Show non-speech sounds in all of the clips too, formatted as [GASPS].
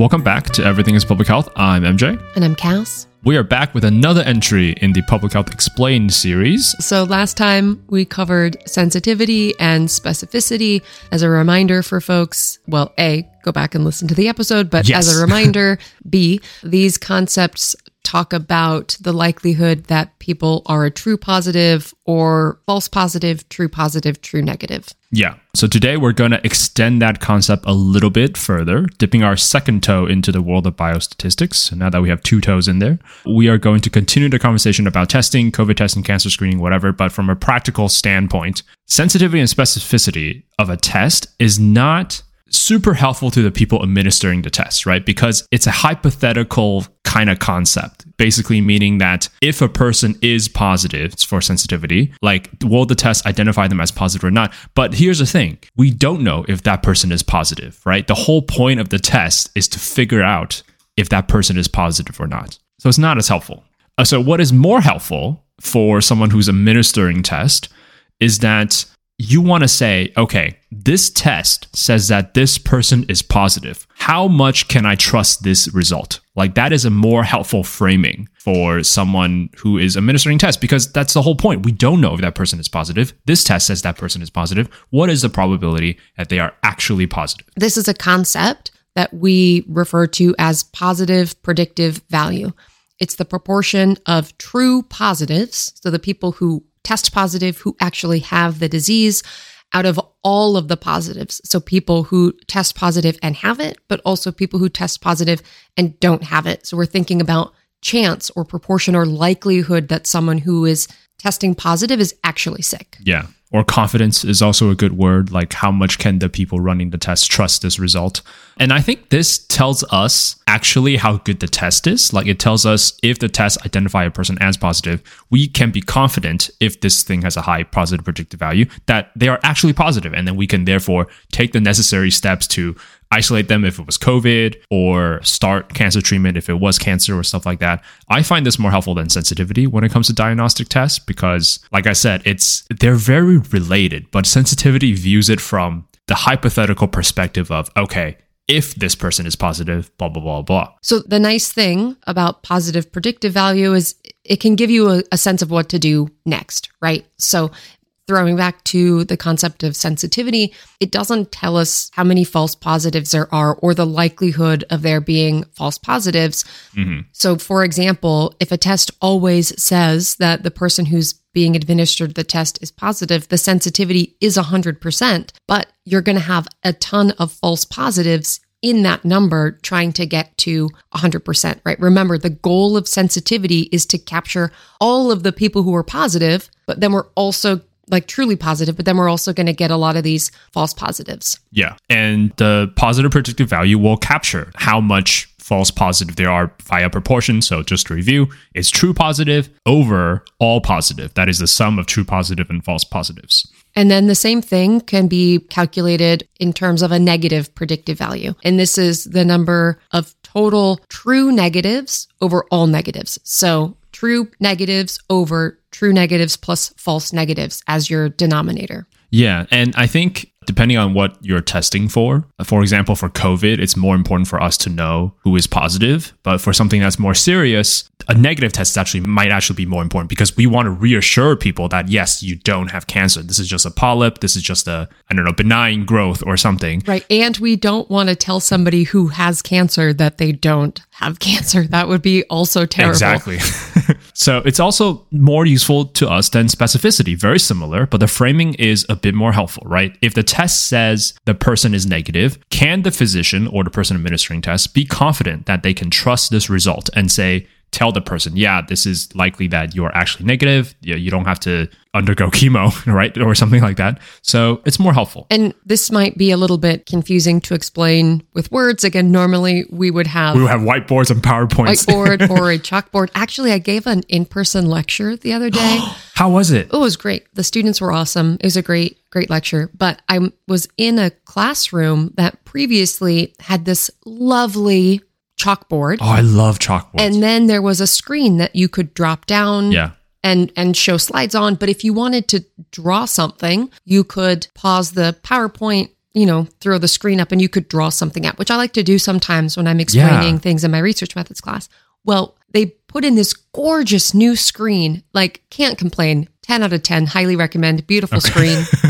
Welcome back to Everything is Public Health. I'm MJ. And I'm Cass. We are back with another entry in the Public Health Explained series. So, last time we covered sensitivity and specificity. As a reminder for folks, well, A, go back and listen to the episode, but Yes. as a [LAUGHS] reminder, B, these concepts talk about the likelihood that people are a true positive or false positive, true positive, true negative. Yeah. So today we're going to extend that concept a little bit further, dipping our second toe into the world of biostatistics. Now that we have two toes in there, we are going to continue the conversation about testing, COVID testing, cancer screening, whatever. But from a practical standpoint, sensitivity and specificity of a test is not super helpful to the people administering the test, right? Because it's a hypothetical kind of concept, basically meaning that if a person is positive for sensitivity, like will the test identify them as positive or not? But here's the thing we don't know if that person is positive, right? The whole point of the test is to figure out if that person is positive or not. So it's not as helpful. Uh, So, what is more helpful for someone who's administering test is that you want to say, okay, this test says that this person is positive. How much can I trust this result? Like that is a more helpful framing for someone who is administering tests because that's the whole point. We don't know if that person is positive. This test says that person is positive. What is the probability that they are actually positive? This is a concept that we refer to as positive predictive value. It's the proportion of true positives, so the people who test positive who actually have the disease out of all of the positives. So people who test positive and have it, but also people who test positive and don't have it. So we're thinking about chance or proportion or likelihood that someone who is testing positive is actually sick. Yeah. Or confidence is also a good word. Like, how much can the people running the test trust this result? And I think this tells us actually how good the test is. Like, it tells us if the test identify a person as positive, we can be confident if this thing has a high positive predictive value that they are actually positive, And then we can therefore take the necessary steps to isolate them if it was COVID or start cancer treatment if it was cancer or stuff like that. I find this more helpful than sensitivity when it comes to diagnostic tests because, like I said, it's they're very related, but sensitivity views it from the hypothetical perspective of, okay, if this person is positive, blah, blah, blah, blah. So the nice thing about positive predictive value is it can give you a, a sense of what to do next, right? So throwing back to the concept of sensitivity, it doesn't tell us how many false positives there are or the likelihood of there being false positives. Mm-hmm. So, for example, if a test always says that the person who's being administered the test is positive, the sensitivity is 100%, but you're going to have a ton of false positives in that number trying to get to 100%, right? Remember, the goal of sensitivity is to capture all of the people who are positive, but then we're also like truly positive, but then we're also going to get a lot of these false positives. Yeah. And the positive predictive value will capture how much false positive there are via proportion. So just to review, it's true positive over all positive. That is the sum of true positive and false positives. And then the same thing can be calculated in terms of a negative predictive value. And this is the number of total true negatives over all negatives. So true negatives over true negatives plus false negatives as your denominator. Yeah. And I think depending on what you're testing for, uh, for example, for COVID, it's more important for us to know who is positive. But for something that's more serious, a negative test actually might actually be more important because we want to reassure people that yes, you don't have cancer. This is just a polyp. This is just a, I don't know, benign growth or something. Right. And we don't want to tell somebody who has cancer that they don't have [LAUGHS] cancer. That would be also terrible. Exactly. [LAUGHS] so it's also more useful to us than specificity, very similar, but the framing is a bit more helpful, right? If the test says the person is negative, can the physician or the person administering test be confident that they can trust this result and say, tell the person, yeah, this is likely that you're actually negative. You you don't have to undergo chemo, [LAUGHS] right? Or something like that. So it's more helpful. And this might be a little bit confusing to explain with words. Again, normally we would have We will have whiteboards and PowerPoints. whiteboard [LAUGHS] or a chalkboard. Actually, I gave an in-person lecture the other day. [GASPS] How was it? Oh, it was great. The students were awesome. It was a great, great lecture. But I was in a classroom that previously had this lovely chalkboard. Oh, I love chalkboards. And then there was a screen that you could drop down yeah. and and show slides on. But if you wanted to draw something, you could pause the PowerPoint, you know, throw the screen up and you could draw something out, which I like to do sometimes when I'm explaining Yeah. things in my research methods class. Well, they put in this gorgeous new screen. Like, can't complain. 10 out of 10, highly recommend. Beautiful screen. [LAUGHS]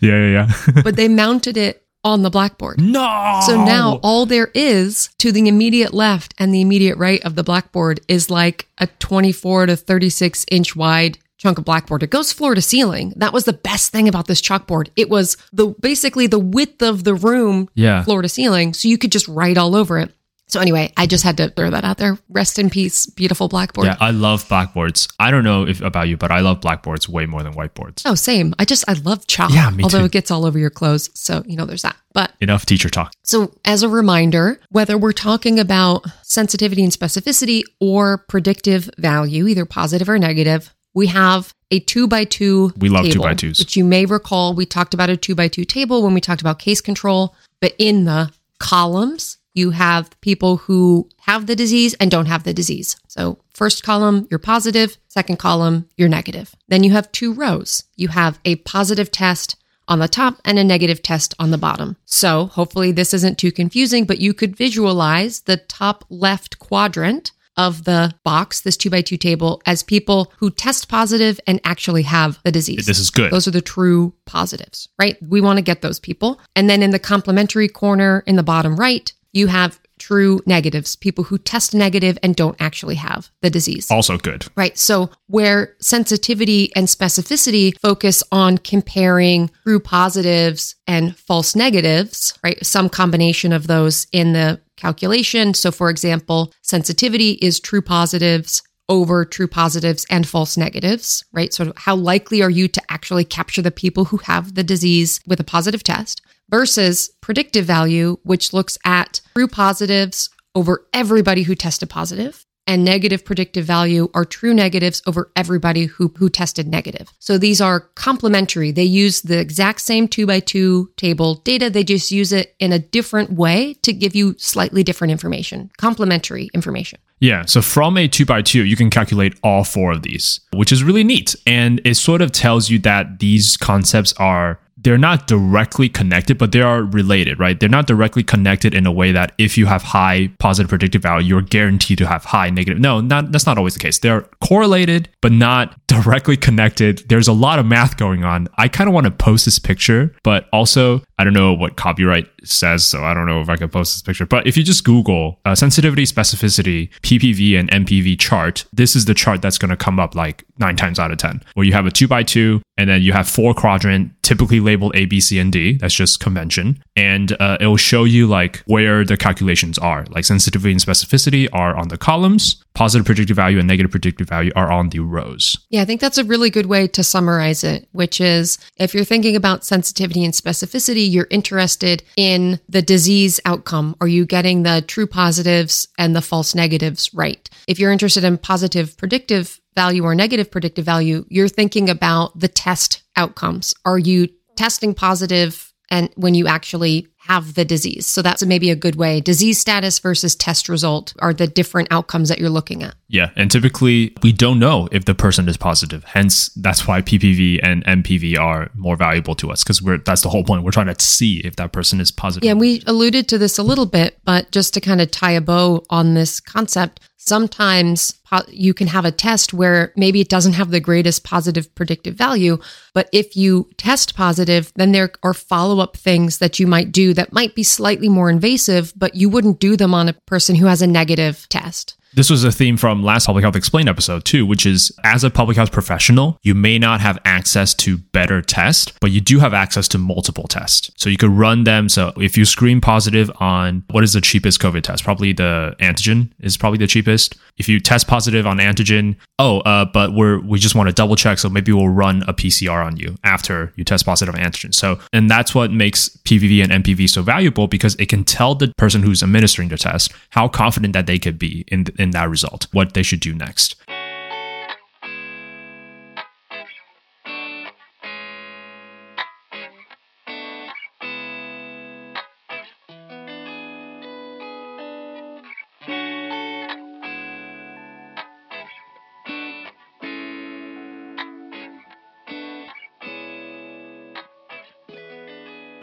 yeah, yeah, yeah. but they mounted it on the blackboard. no. So now all there is to the immediate left and the immediate right of the blackboard is like a 24 to 36 inch wide chunk of blackboard. It goes floor to ceiling. That was the best thing about this chalkboard. It was the basically the width of the room Yeah. floor to ceiling so you could just write all over it. So anyway, I just had to throw that out there. Rest in peace, beautiful blackboard. Yeah, I love blackboards. I don't know if about you, but I love blackboards way more than whiteboards. Oh, same. I just I love chalk. Yeah, me although too. it gets all over your clothes. So, you know, there's that. But Enough teacher talk. So, as a reminder, whether we're talking about sensitivity and specificity or predictive value, either positive or negative, we have a two by two. We love two by twos. Which you may recall, we talked about a two by two table when we talked about case control. But in the columns, you have people who have the disease and don't have the disease. So, first column, you're positive. Second column, you're negative. Then you have two rows. You have a positive test on the top and a negative test on the bottom. So hopefully this isn't too confusing, but you could visualize the top left quadrant of the box, this two by two table, as people who test positive and actually have the disease. This is good. Those are the true positives, right? We want to get those people. And then in the complementary corner in the bottom right, you have true negatives, people who test negative and don't actually have the disease. also good. Right. So, where sensitivity and specificity focus on comparing true positives and false negatives, right? Some combination of those in the calculation. So, for example, sensitivity is true positives over true positives and false negatives, right? Sort of how likely are you to actually capture the people who have the disease with a positive test versus predictive value, which looks at true positives over everybody who tested positive and negative predictive value are true negatives over everybody who, who tested negative. So these are complementary. They use the exact same two by two table data. They just use it in a different way to give you slightly different information, complementary information. Yeah, so from a two by two, you can calculate all four of these, which is really neat. And it sort of tells you that these concepts are they're not directly connected, but they are related, right? They're not directly connected in a way that if you have high positive predictive value, you're guaranteed to have high negative. No, not that's not always the case. They're correlated, but not [LAUGHS] directly connected. There's a lot of math going on. I kind of want to post this picture, but also I don't know what copyright says, so I don't know if I can post this picture. But if you just Google uh, sensitivity, specificity, PPV, and NPV chart, this is the chart that's going to come up like nine times out of 10, where you have a two by two, and then you have four quadrant, typically labeled A, B, C, and D. That's just convention. And uh, it will show you like where the calculations are. Like sensitivity and specificity are on the columns, positive predictive value and negative predictive value are on the rows. Yeah, I think that's a really good way to summarize it, which is if you're thinking about sensitivity and specificity, you're interested in the disease outcome. Are you getting the true positives and the false negatives right? If you're interested in positive predictive value or negative predictive value, you're thinking about the test outcomes. Are you testing positive and when you actually have the disease? So that's maybe a good way. Disease status versus test result are the different outcomes that you're looking at. Yeah, and typically we don't know if the person is positive. Hence, that's why PPV and NPV are more valuable to us because we're that's the whole point. We're trying to see if that person is positive. Yeah, we alluded to this a little bit, but just to kind of tie a bow on this concept, sometimes you can have a test where maybe it doesn't have the greatest positive predictive value, but if you test positive, then there are follow up things that you might do that might be slightly more invasive, but you wouldn't do them on a person who has a negative test. This was a theme from last Public Health Explained episode too, which is as a public health professional, you may not have access to better tests, but you do have access to multiple tests. So you could run them. So if you screen positive on what is the cheapest COVID test, probably the antigen is probably the cheapest. If you test positive on antigen, oh, uh, but we're we just want to double check, so maybe we'll run a PCR on you after you test positive on antigen. So and that's what makes PPV and NPV so valuable because it can tell the person who's administering the test how confident that they could be in in that result, what they should do next.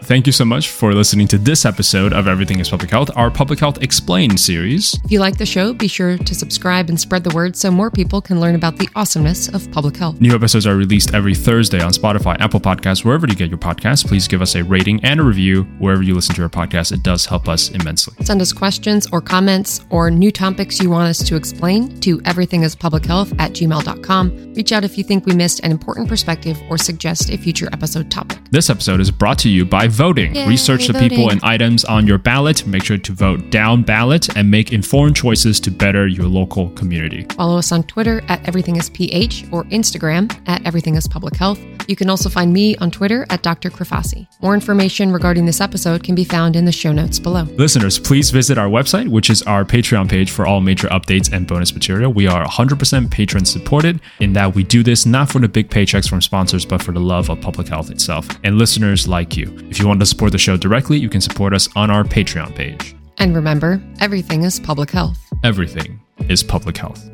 Thank you so much for listening to this episode of Everything is Public Health, our Public Health Explained series. If you like the show, be sure to subscribe and spread the word so more people can learn about the awesomeness of public health. New episodes are released every Thursday on Spotify, Apple Podcasts, wherever you get your podcasts. Please give us a rating and a review wherever you listen to our podcast. It does help us immensely. Send us questions or comments or new topics you want us to explain to everythingispublichealth at gmail.com. Reach out if you think we missed an important perspective or suggest a future episode topic. This episode is brought to you by voting. Yay, Research the people and items on your ballot. Make sure to vote down ballot and make informed choices to better your local community. Follow us on Twitter at everythingisph or Instagram at everythingispublichealth. You can also find me on Twitter at Dr. Krafasi. More information regarding this episode can be found in the show notes below. Listeners, please visit our website, which is our Patreon page for all major updates and bonus material. We are 100% patron supported in that we do this not for the big paychecks from sponsors, but for the love of public health itself and listeners like you. If you want to support the show directly, you can support us on our Patreon page. And remember, everything is public health. Everything is public health.